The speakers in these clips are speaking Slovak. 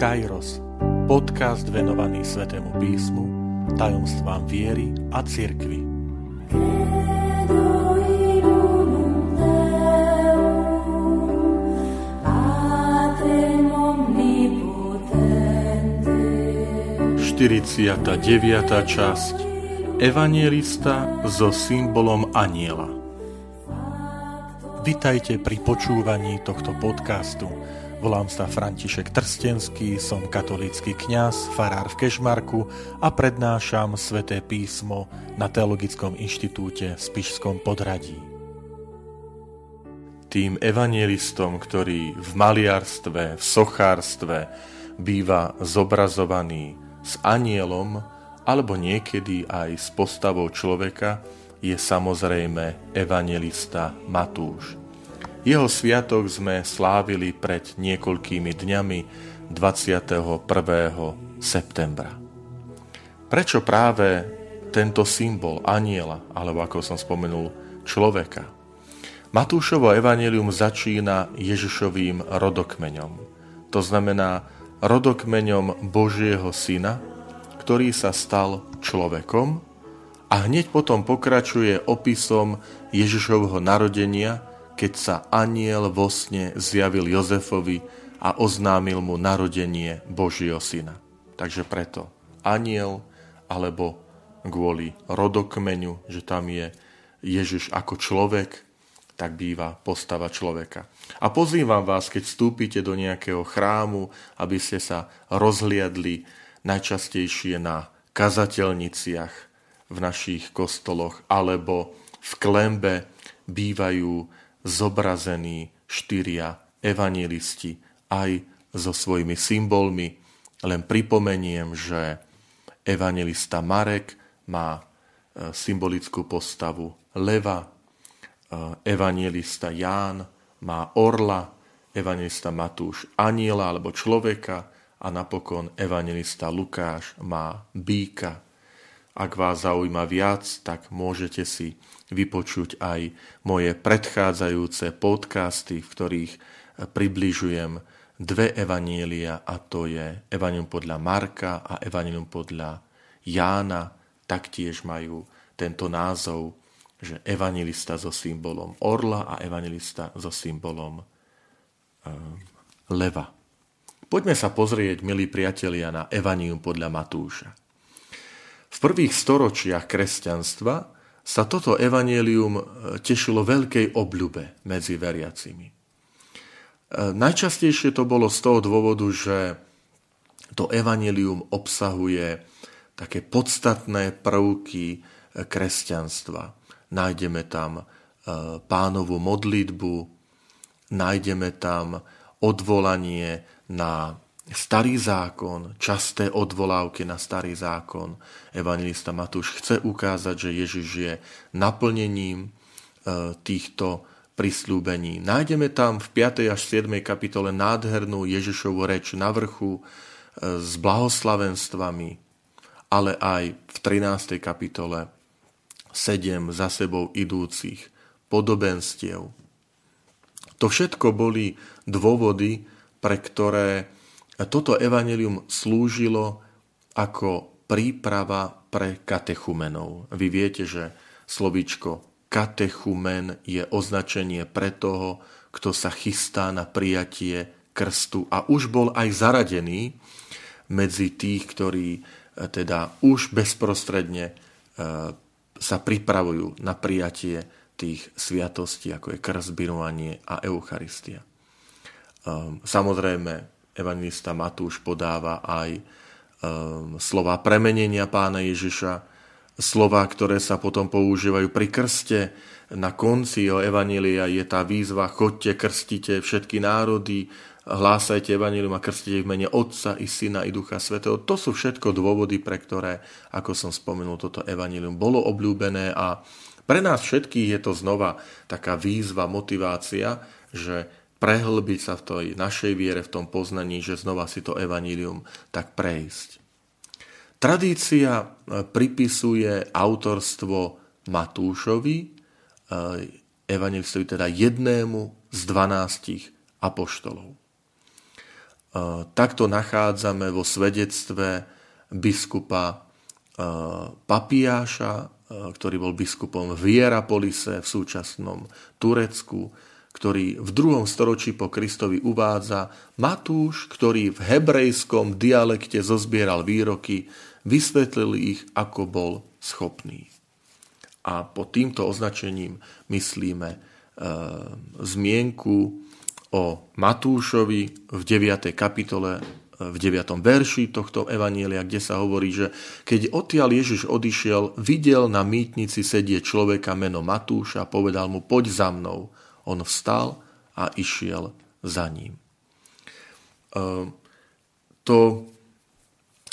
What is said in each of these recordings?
Kairos, podcast venovaný Svetému písmu, tajomstvám viery a cirkvi. Štyridsiata deviata časť Evangelista so symbolom aniela. Vitajte pri počúvaní tohto podcastu – Volám sa František Trstenský, som katolícky kňaz, farár v Kešmarku a prednášam sväté písmo na Teologickom inštitúte v Spišskom podradí. Tým evanielistom, ktorý v maliarstve, v sochárstve býva zobrazovaný s anielom alebo niekedy aj s postavou človeka, je samozrejme evangelista Matúš. Jeho sviatok sme slávili pred niekoľkými dňami 21. septembra. Prečo práve tento symbol aniela, alebo ako som spomenul, človeka? Matúšovo evanelium začína Ježišovým rodokmeňom. To znamená rodokmeňom Božieho syna, ktorý sa stal človekom a hneď potom pokračuje opisom Ježišovho narodenia, keď sa aniel vo sne zjavil Jozefovi a oznámil mu narodenie Božieho syna. Takže preto aniel, alebo kvôli rodokmeňu, že tam je Ježiš ako človek, tak býva postava človeka. A pozývam vás, keď vstúpite do nejakého chrámu, aby ste sa rozhliadli najčastejšie na kazateľniciach v našich kostoloch, alebo v klembe bývajú zobrazení štyria evangelisti aj so svojimi symbolmi. Len pripomeniem, že evangelista Marek má e, symbolickú postavu leva, e, evangelista Ján má orla, evangelista Matúš aniela alebo človeka a napokon evangelista Lukáš má býka. Ak vás zaujíma viac, tak môžete si vypočuť aj moje predchádzajúce podcasty, v ktorých približujem dve evanielia a to je Evangelium podľa Marka a Evangelium podľa Jána. Taktiež majú tento názov, že evangelista so symbolom orla a evangelista so symbolom e, leva. Poďme sa pozrieť, milí priatelia, na Evangelium podľa Matúša. V prvých storočiach kresťanstva sa toto evanelium e, tešilo veľkej obľube medzi veriacimi. E, najčastejšie to bolo z toho dôvodu, že to evanelium obsahuje také podstatné prvky e, kresťanstva. Nájdeme tam pánovú modlitbu, nájdeme tam odvolanie na starý zákon, časté odvolávky na starý zákon. Evangelista Matúš chce ukázať, že Ježiš je naplnením e, týchto prislúbení. Nájdeme tam v 5. až 7. kapitole nádhernú Ježišovu reč na vrchu e, s blahoslavenstvami, ale aj v 13. kapitole 7 za sebou idúcich podobenstiev. To všetko boli dôvody, pre ktoré toto evanelium slúžilo ako príprava pre katechumenov. Vy viete, že slovíčko katechumen je označenie pre toho, kto sa chystá na prijatie krstu a už bol aj zaradený medzi tých, ktorí e, teda už bezprostredne e, sa pripravujú na prijatie tých sviatostí, ako je krst, birovanie a Eucharistia. Ehm, samozrejme, evangelista Matúš podáva aj um, slova premenenia pána Ježiša, slova, ktoré sa potom používajú pri krste. Na konci o Evanília je tá výzva, chodte, krstite všetky národy, hlásajte Evanílium a krstite v mene Otca i Syna i Ducha Svetého. To sú všetko dôvody, pre ktoré, ako som spomenul, toto Evanílium bolo obľúbené a pre nás všetkých je to znova taká výzva, motivácia, že prehlbiť sa v tej našej viere, v tom poznaní, že znova si to evanílium tak prejsť. Tradícia e, pripisuje autorstvo Matúšovi, e, evanilistovi teda jednému z dvanástich apoštolov. takto nachádzame vo svedectve biskupa Papiáša, ktorý bol biskupom v Hierapolise v súčasnom Turecku, ktorý v druhom storočí po Kristovi uvádza Matúš, ktorý v hebrejskom dialekte zozbieral výroky, vysvetlil ich, ako bol schopný. A pod týmto označením myslíme e, zmienku o Matúšovi v 9. kapitole e, v 9. verši tohto evanielia, kde sa hovorí, že keď odtiaľ Ježiš odišiel, videl na mýtnici sedie človeka meno Matúša a povedal mu, poď za mnou. On vstal a išiel za ním. Ehm, to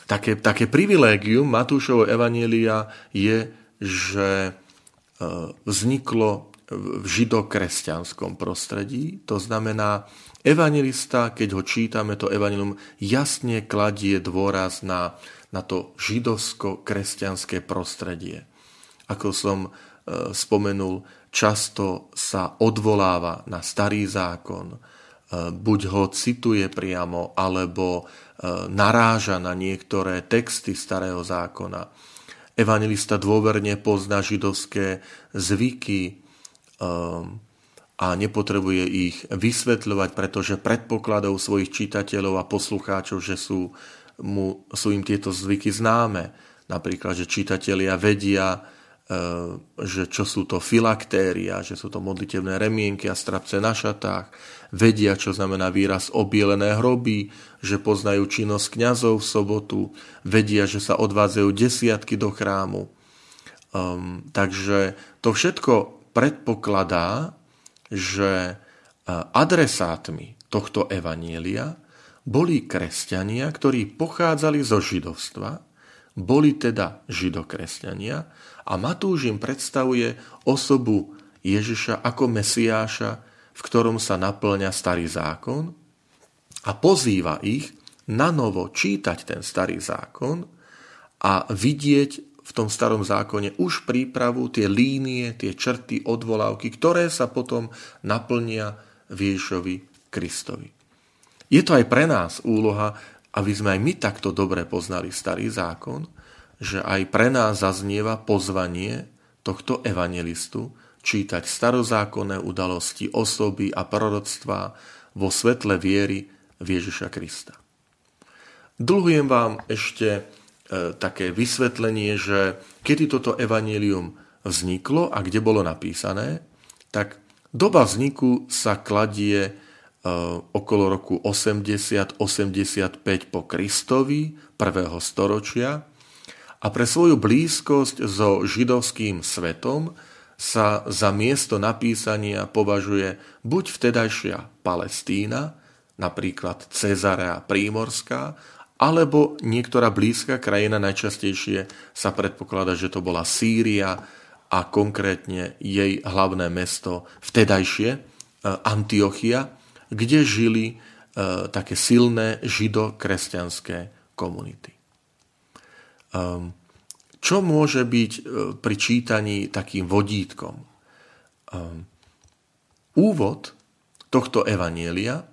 také, také privilégium Matúšovo evanielia je, že ehm, vzniklo v židokresťanskom prostredí. To znamená, evangelista, keď ho čítame, to evanilium jasne kladie dôraz na, na to židovsko-kresťanské prostredie. Ako som spomenul, často sa odvoláva na starý zákon, e, buď ho cituje priamo, alebo e, naráža na niektoré texty starého zákona. Evangelista dôverne pozná židovské zvyky a nepotrebuje ich vysvetľovať, pretože predpokladov svojich čitateľov a poslucháčov, že sú, mu, sú im tieto zvyky známe. Napríklad, že čitatelia vedia, Eh, že čo sú to filaktéria, že sú to modlitevné remienky a strapce na šatách, vedia, čo znamená výraz obielené hroby, že poznajú činnosť kňazov v sobotu, vedia, že sa odvádzajú desiatky do chrámu. Um, takže to všetko predpokladá, že eh, adresátmi tohto evanielia boli kresťania, ktorí pochádzali zo židovstva, boli teda židokresťania a Matúš im predstavuje osobu Ježiša ako Mesiáša, v ktorom sa naplňa starý zákon a pozýva ich na novo čítať ten starý zákon a vidieť v tom starom zákone už prípravu, tie línie, tie črty, odvolávky, ktoré sa potom naplnia v Ježišovi Kristovi. Je to aj pre nás úloha, aby sme aj my takto dobre poznali starý zákon že aj pre nás zaznieva pozvanie tohto evangelistu čítať starozákonné udalosti, osoby a proroctvá vo svetle viery v Ježiša Krista. Dlhujem vám ešte e, také vysvetlenie, že kedy toto evanelium vzniklo a kde bolo napísané, tak doba vzniku sa kladie okolo roku 80-85 po Kristovi, prvého storočia, a pre svoju blízkosť so židovským svetom sa za miesto napísania považuje buď vtedajšia Palestína, napríklad Cezarea Prímorská, alebo niektorá blízka krajina, najčastejšie sa predpokladá, že to bola Sýria a konkrétne jej hlavné mesto vtedajšie, e, Antiochia, kde žili e, také silné židokresťanské komunity. Ehm, čo môže byť e, pri čítaní takým vodítkom? Ehm, úvod tohto evanielia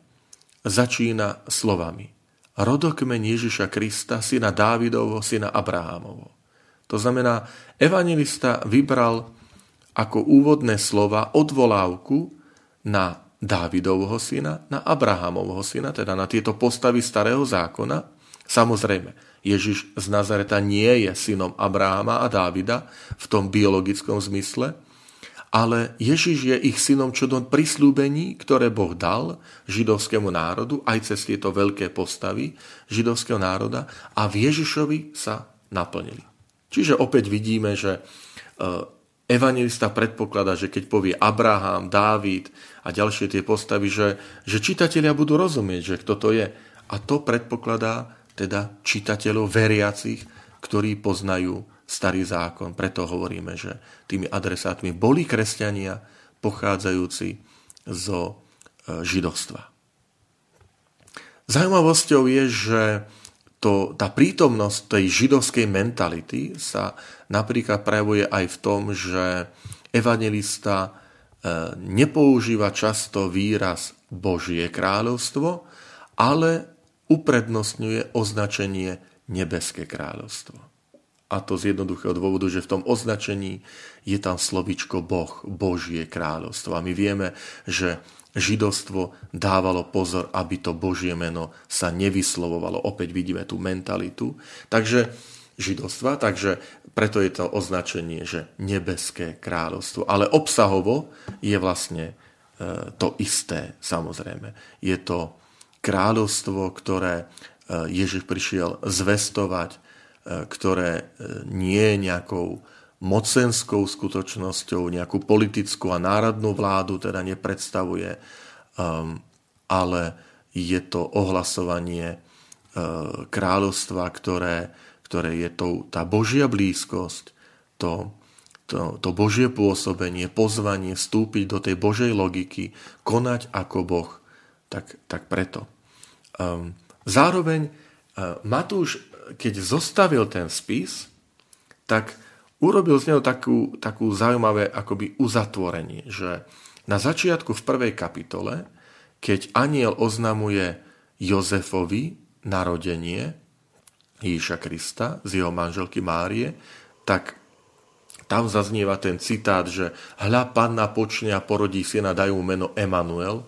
začína slovami rodokmeň Ježiša Krista, syna Dávidovho, syna Abrahámovho. To znamená, evangelista vybral ako úvodné slova odvolávku na Dávidovho syna, na Abrahámovho syna, teda na tieto postavy starého zákona. Samozrejme, Ježiš z Nazareta nie je synom Abraháma a Dávida v tom biologickom zmysle, ale Ježiš je ich synom čo do prislúbení, ktoré Boh dal židovskému národu, aj cez tieto veľké postavy židovského národa a v Ježišovi sa naplnili. Čiže opäť vidíme, že e, evangelista predpokladá, že keď povie Abraham, Dávid a ďalšie tie postavy, že, že čitatelia budú rozumieť, že kto to je. A to predpokladá teda čitateľov veriacich, ktorí poznajú starý zákon. Preto hovoríme, že tými adresátmi boli kresťania pochádzajúci zo e, židovstva. Zajímavosťou je, že to, tá prítomnosť tej židovskej mentality sa napríklad prejavuje aj v tom, že evangelista e, nepoužíva často výraz Božie kráľovstvo, ale uprednostňuje označenie nebeské kráľovstvo. A to z jednoduchého dôvodu, že v tom označení je tam slovičko Boh, Božie kráľovstvo. A my vieme, že židovstvo dávalo pozor, aby to Božie meno sa nevyslovovalo. Opäť vidíme tú mentalitu. Takže židovstva, takže preto je to označenie, že nebeské kráľovstvo. Ale obsahovo je vlastne e, to isté, samozrejme. Je to kráľovstvo, ktoré e, Ježiš prišiel zvestovať, e, ktoré nie je nejakou mocenskou skutočnosťou, nejakú politickú a národnú vládu teda nepredstavuje, um, ale je to ohlasovanie uh, kráľovstva, ktoré, ktoré je to, tá Božia blízkosť, to, to, to Božie pôsobenie, pozvanie vstúpiť do tej Božej logiky, konať ako Boh, tak, tak preto. Um, zároveň uh, Matúš, keď zostavil ten spis, tak urobil z neho takú, takú zaujímavé akoby uzatvorenie, že na začiatku v prvej kapitole, keď aniel oznamuje Jozefovi narodenie Ježiša Krista z jeho manželky Márie, tak tam zaznieva ten citát, že hľa panna počne a porodí syna, dajú meno Emanuel,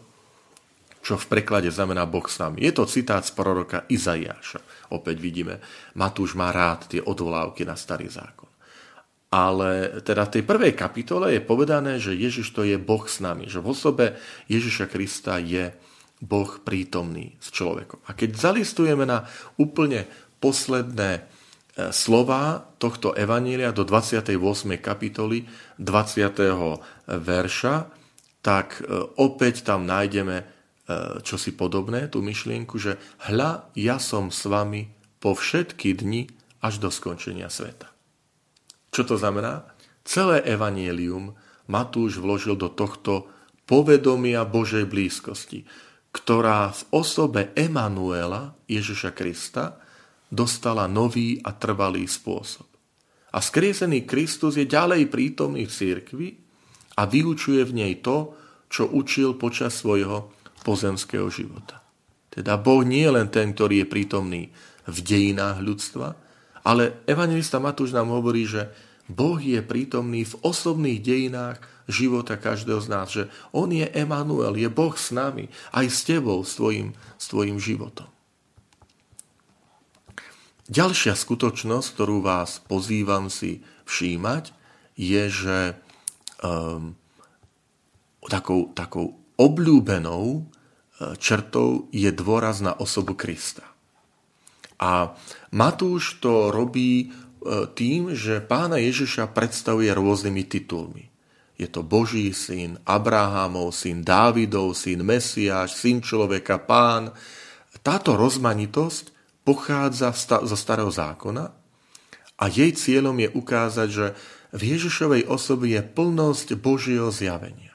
čo v preklade znamená Boh s nami. Je to citát z proroka Izaiáša. Opäť vidíme, Matúš má rád tie odvolávky na starý zákon. Ale teda v tej prvej kapitole je povedané, že Ježiš to je Boh s nami, že v osobe Ježiša Krista je Boh prítomný s človekom. A keď zalistujeme na úplne posledné e, slova tohto evanília do 28. kapitoly 20. verša, tak e, opäť tam nájdeme e, čosi podobné, tú myšlienku, že hľa, ja som s vami po všetky dni až do skončenia sveta. Čo to znamená? Celé evanielium Matúš vložil do tohto povedomia Božej blízkosti, ktorá v osobe Emanuela, Ježiša Krista, dostala nový a trvalý spôsob. A skriesený Kristus je ďalej prítomný v cirkvi a vyučuje v nej to, čo učil počas svojho pozemského života. Teda Boh nie je len ten, ktorý je prítomný v dejinách ľudstva, ale evangelista Matúš nám hovorí, že Boh je prítomný v osobných dejinách života každého z nás, že On je Emanuel, je Boh s nami, aj s tebou, s tvojim, s tvojim životom. Ďalšia skutočnosť, ktorú vás pozývam si všímať, je, že um, takou, takou obľúbenou uh, črtou je dôraz na osobu Krista. A Matúš to robí E, tým, že pána Ježiša predstavuje rôznymi titulmi. Je to Boží syn, Abrahamov syn, Dávidov syn, Mesiáš, syn človeka, pán. Táto rozmanitosť pochádza zo starého zákona a jej cieľom je ukázať, že v Ježišovej osobe je plnosť Božieho zjavenia.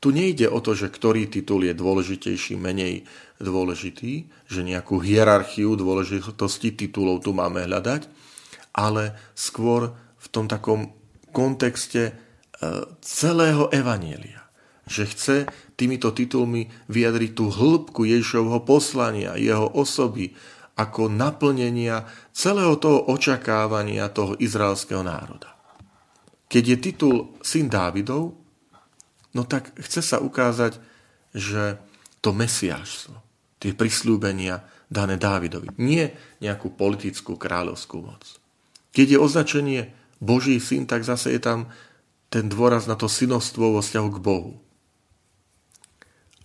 Tu nejde o to, že ktorý titul je dôležitejší, menej dôležitý, že nejakú hierarchiu dôležitosti titulov tu máme hľadať, ale skôr v tom takom kontexte e, celého Evanielia. Že chce týmito titulmi vyjadriť tú hĺbku Ježišovho poslania, jeho osoby, ako naplnenia celého toho očakávania toho izraelského národa. Keď je titul syn Dávidov, no tak chce sa ukázať, že to mesiášstvo, tie prislúbenia dané Dávidovi, nie nejakú politickú kráľovskú moc. Keď je označenie Boží syn, tak zase je tam ten dôraz na to synovstvo vo vzťahu k Bohu.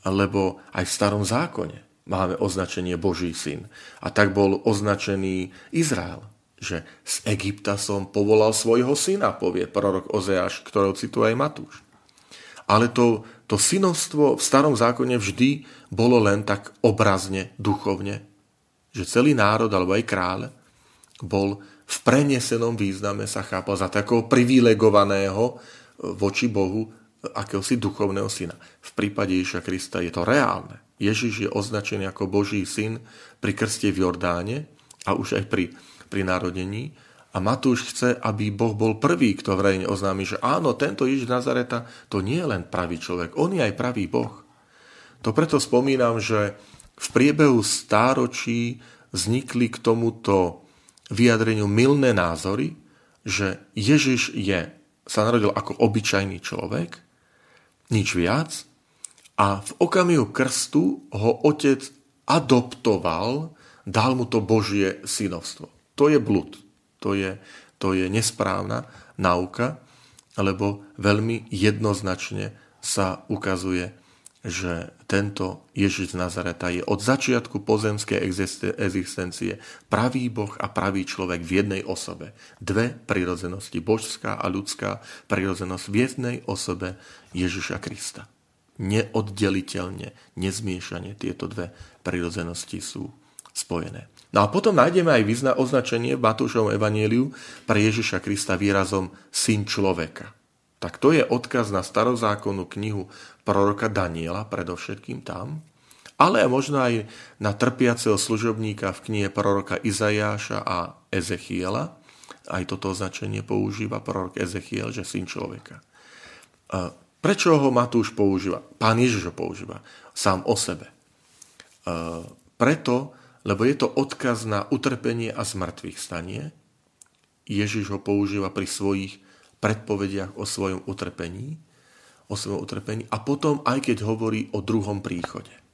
Lebo aj v starom zákone máme označenie Boží syn. A tak bol označený Izrael, že z Egypta som povolal svojho syna, povie prorok Ozeáš, ktorého cituje aj Matúš. Ale to, to synovstvo v starom zákone vždy bolo len tak obrazne, duchovne, že celý národ alebo aj kráľ bol v prenesenom význame sa chápal za takého privilegovaného e, voči Bohu e, akéhosi duchovného syna. V prípade Ježiša Krista je to reálne. Ježiš je označený ako Boží syn pri krste v Jordáne a už aj pri, pri narodení. A Matúš chce, aby Boh bol prvý, kto verejne oznámi, že áno, tento Ježiš Nazareta to nie je len pravý človek, on je aj pravý Boh. To preto spomínam, že v priebehu stáročí vznikli k tomuto vyjadreniu milné názory, že Ježiš je, sa narodil ako obyčajný človek, nič viac, a v okamihu krstu ho otec adoptoval, dal mu to Božie synovstvo. To je blud, to je, to je nesprávna nauka, lebo veľmi jednoznačne sa ukazuje, že tento Ježiš z Nazareta je od začiatku pozemskej existencie pravý Boh a pravý človek v jednej osobe. Dve prirodzenosti, božská a ľudská prirodzenosť v jednej osobe Ježiša Krista. Neoddeliteľne, nezmiešane tieto dve prirodzenosti sú spojené. No a potom nájdeme aj označenie v Matúšovom evanieliu pre Ježiša Krista výrazom syn človeka. Tak to je odkaz na starozákonnú knihu proroka Daniela, predovšetkým tam, ale možno aj na trpiaceho služobníka v knihe proroka Izajáša a Ezechiela. Aj toto označenie používa prorok Ezechiel, že syn človeka. Prečo ho Matúš používa? Pán Ježiš ho používa sám o sebe. Preto, lebo je to odkaz na utrpenie a zmrtvých stanie. Ježiš ho používa pri svojich predpovediach o svojom utrpení, o svojom utrpení a potom aj keď hovorí o druhom príchode.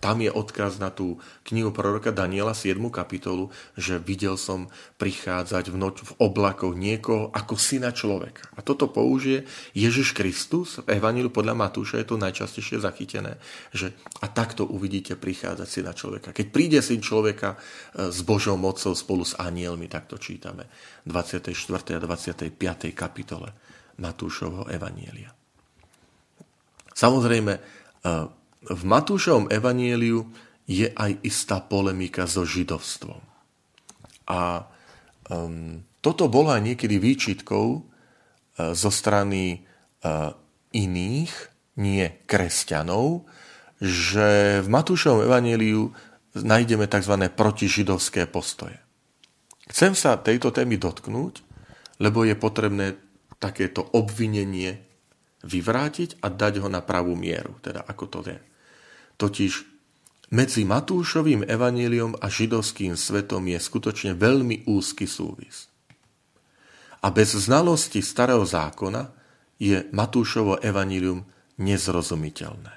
Tam je odkaz na tú knihu proroka Daniela 7. kapitolu, že videl som prichádzať v noč v oblakoch niekoho ako syna človeka. A toto použije Ježiš Kristus v Evangeliu podľa Matúša, je to najčastejšie zachytené, že a takto uvidíte prichádzať syna človeka. Keď príde syn človeka e, s Božou mocou spolu s anielmi, tak to čítame v 24. a 25. kapitole Matúšovho Evanielia. Samozrejme, e, v Matúšovom evanieliu je aj istá polemika so židovstvom. A um, toto bola niekedy výčitkou uh, zo strany uh, iných, nie kresťanov, že v Matúšovom evanieliu nájdeme tzv. protižidovské postoje. Chcem sa tejto témy dotknúť, lebo je potrebné takéto obvinenie vyvrátiť a dať ho na pravú mieru, teda ako to je. Totiž medzi Matúšovým evaníliom a židovským svetom je skutočne veľmi úzky súvis. A bez znalosti starého zákona je Matúšovo evanílium nezrozumiteľné.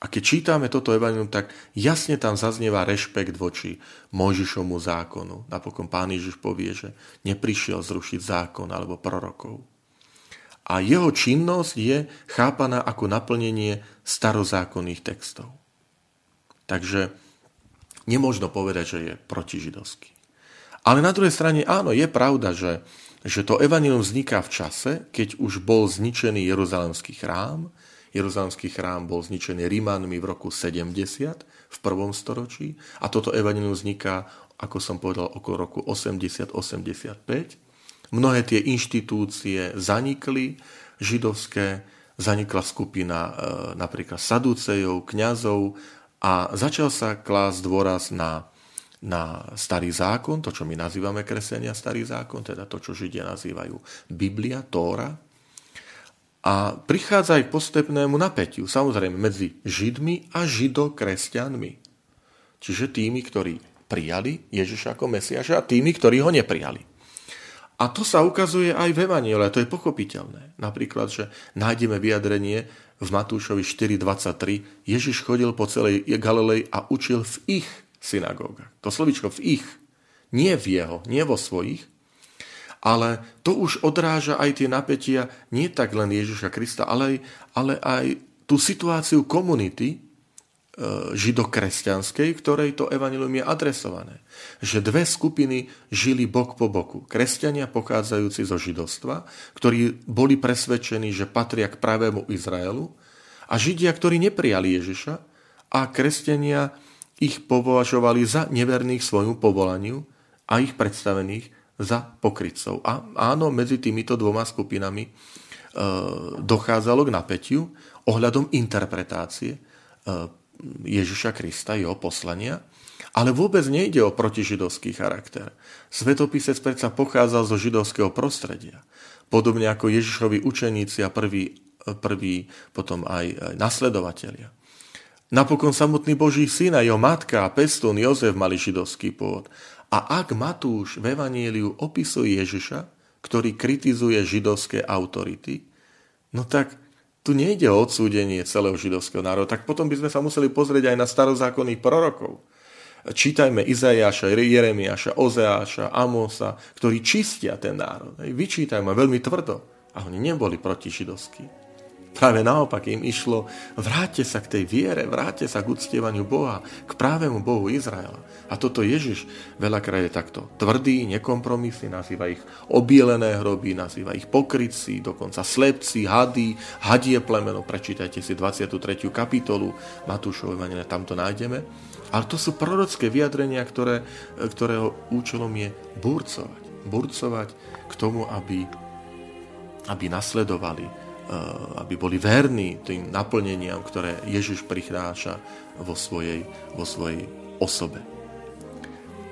A keď čítame toto evanílium, tak jasne tam zaznieva rešpekt voči Mojžišomu zákonu. Napokon pán Ježiš povie, že neprišiel zrušiť zákon alebo prorokov a jeho činnosť je chápaná ako naplnenie starozákonných textov. Takže nemôžno povedať, že je protižidovský. Ale na druhej strane áno, je pravda, že, že to evanilium vzniká v čase, keď už bol zničený Jeruzalemský chrám. Jeruzalemský chrám bol zničený Rímanmi v roku 70 v prvom storočí a toto evanilium vzniká, ako som povedal, okolo roku 80-85 Mnohé tie inštitúcie zanikli, židovské, zanikla skupina e, napríklad sadúcejov, kňazov a začal sa klásť dôraz na, na starý zákon, to, čo my nazývame kresenia starý zákon, teda to, čo Židia nazývajú Biblia, Tóra. A prichádza aj k postupnému napätiu, samozrejme, medzi Židmi a židokresťanmi. Čiže tými, ktorí prijali Ježiša ako Mesiaša a tými, ktorí ho neprijali. A to sa ukazuje aj v Evaniele, to je pochopiteľné. Napríklad, že nájdeme vyjadrenie v Matúšovi 4.23. Ježiš chodil po celej Galilei a učil v ich synagógach. To slovičko v ich, nie v jeho, nie vo svojich, ale to už odráža aj tie napätia nie tak len Ježiša Krista, ale aj, ale aj tú situáciu komunity, židokresťanskej, ktorej to evanilium je adresované. Že dve skupiny žili bok po boku. Kresťania pochádzajúci zo židovstva, ktorí boli presvedčení, že patria k pravému Izraelu a Židia, ktorí neprijali Ježiša a kresťania ich považovali za neverných svojmu povolaniu a ich predstavených za pokrytcov. A áno, medzi týmito dvoma skupinami e, dochádzalo k napätiu ohľadom interpretácie e, Ježiša Krista, jeho poslania, ale vôbec nejde o protižidovský charakter. Svetopisec predsa pochádzal zo židovského prostredia. Podobne ako Ježišovi učeníci a prví, prví potom aj, aj nasledovatelia. Napokon samotný Boží syn a jeho matka a pestún Jozef mali židovský pôvod. A ak Matúš v Evaníliu opisuje Ježiša, ktorý kritizuje židovské autority, no tak tu nejde o odsúdenie celého židovského národa, tak potom by sme sa museli pozrieť aj na starozákonných prorokov. Čítajme Izajaša, Jeremiáša, Ozeáša, Amosa, ktorí čistia ten národ. Vyčítajme veľmi tvrdo. A oni neboli proti židovskí. Práve naopak im išlo, vráťte sa k tej viere, vráťte sa k uctievaniu Boha, k právemu Bohu Izraela. A toto Ježiš veľakrát je takto tvrdý, nekompromisný, nazýva ich obielené hroby, nazýva ich pokrytci, dokonca slepci, hady, hadie plemeno. Prečítajte si 23. kapitolu Matúšovej Evangelia, tam to nájdeme. Ale to sú prorocké vyjadrenia, ktoré, ktorého účelom je burcovať. Burcovať k tomu, aby, aby nasledovali aby boli verní tým naplneniam, ktoré Ježiš prichráša vo svojej, vo svojej osobe.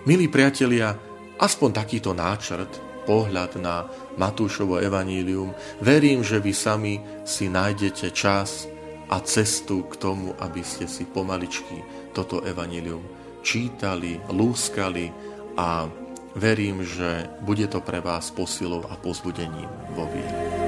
Milí priatelia, aspoň takýto náčrt, pohľad na Matúšovo evanílium, verím, že vy sami si nájdete čas a cestu k tomu, aby ste si pomaličky toto evanílium čítali, lúskali a verím, že bude to pre vás posilou a pozbudením vo viere.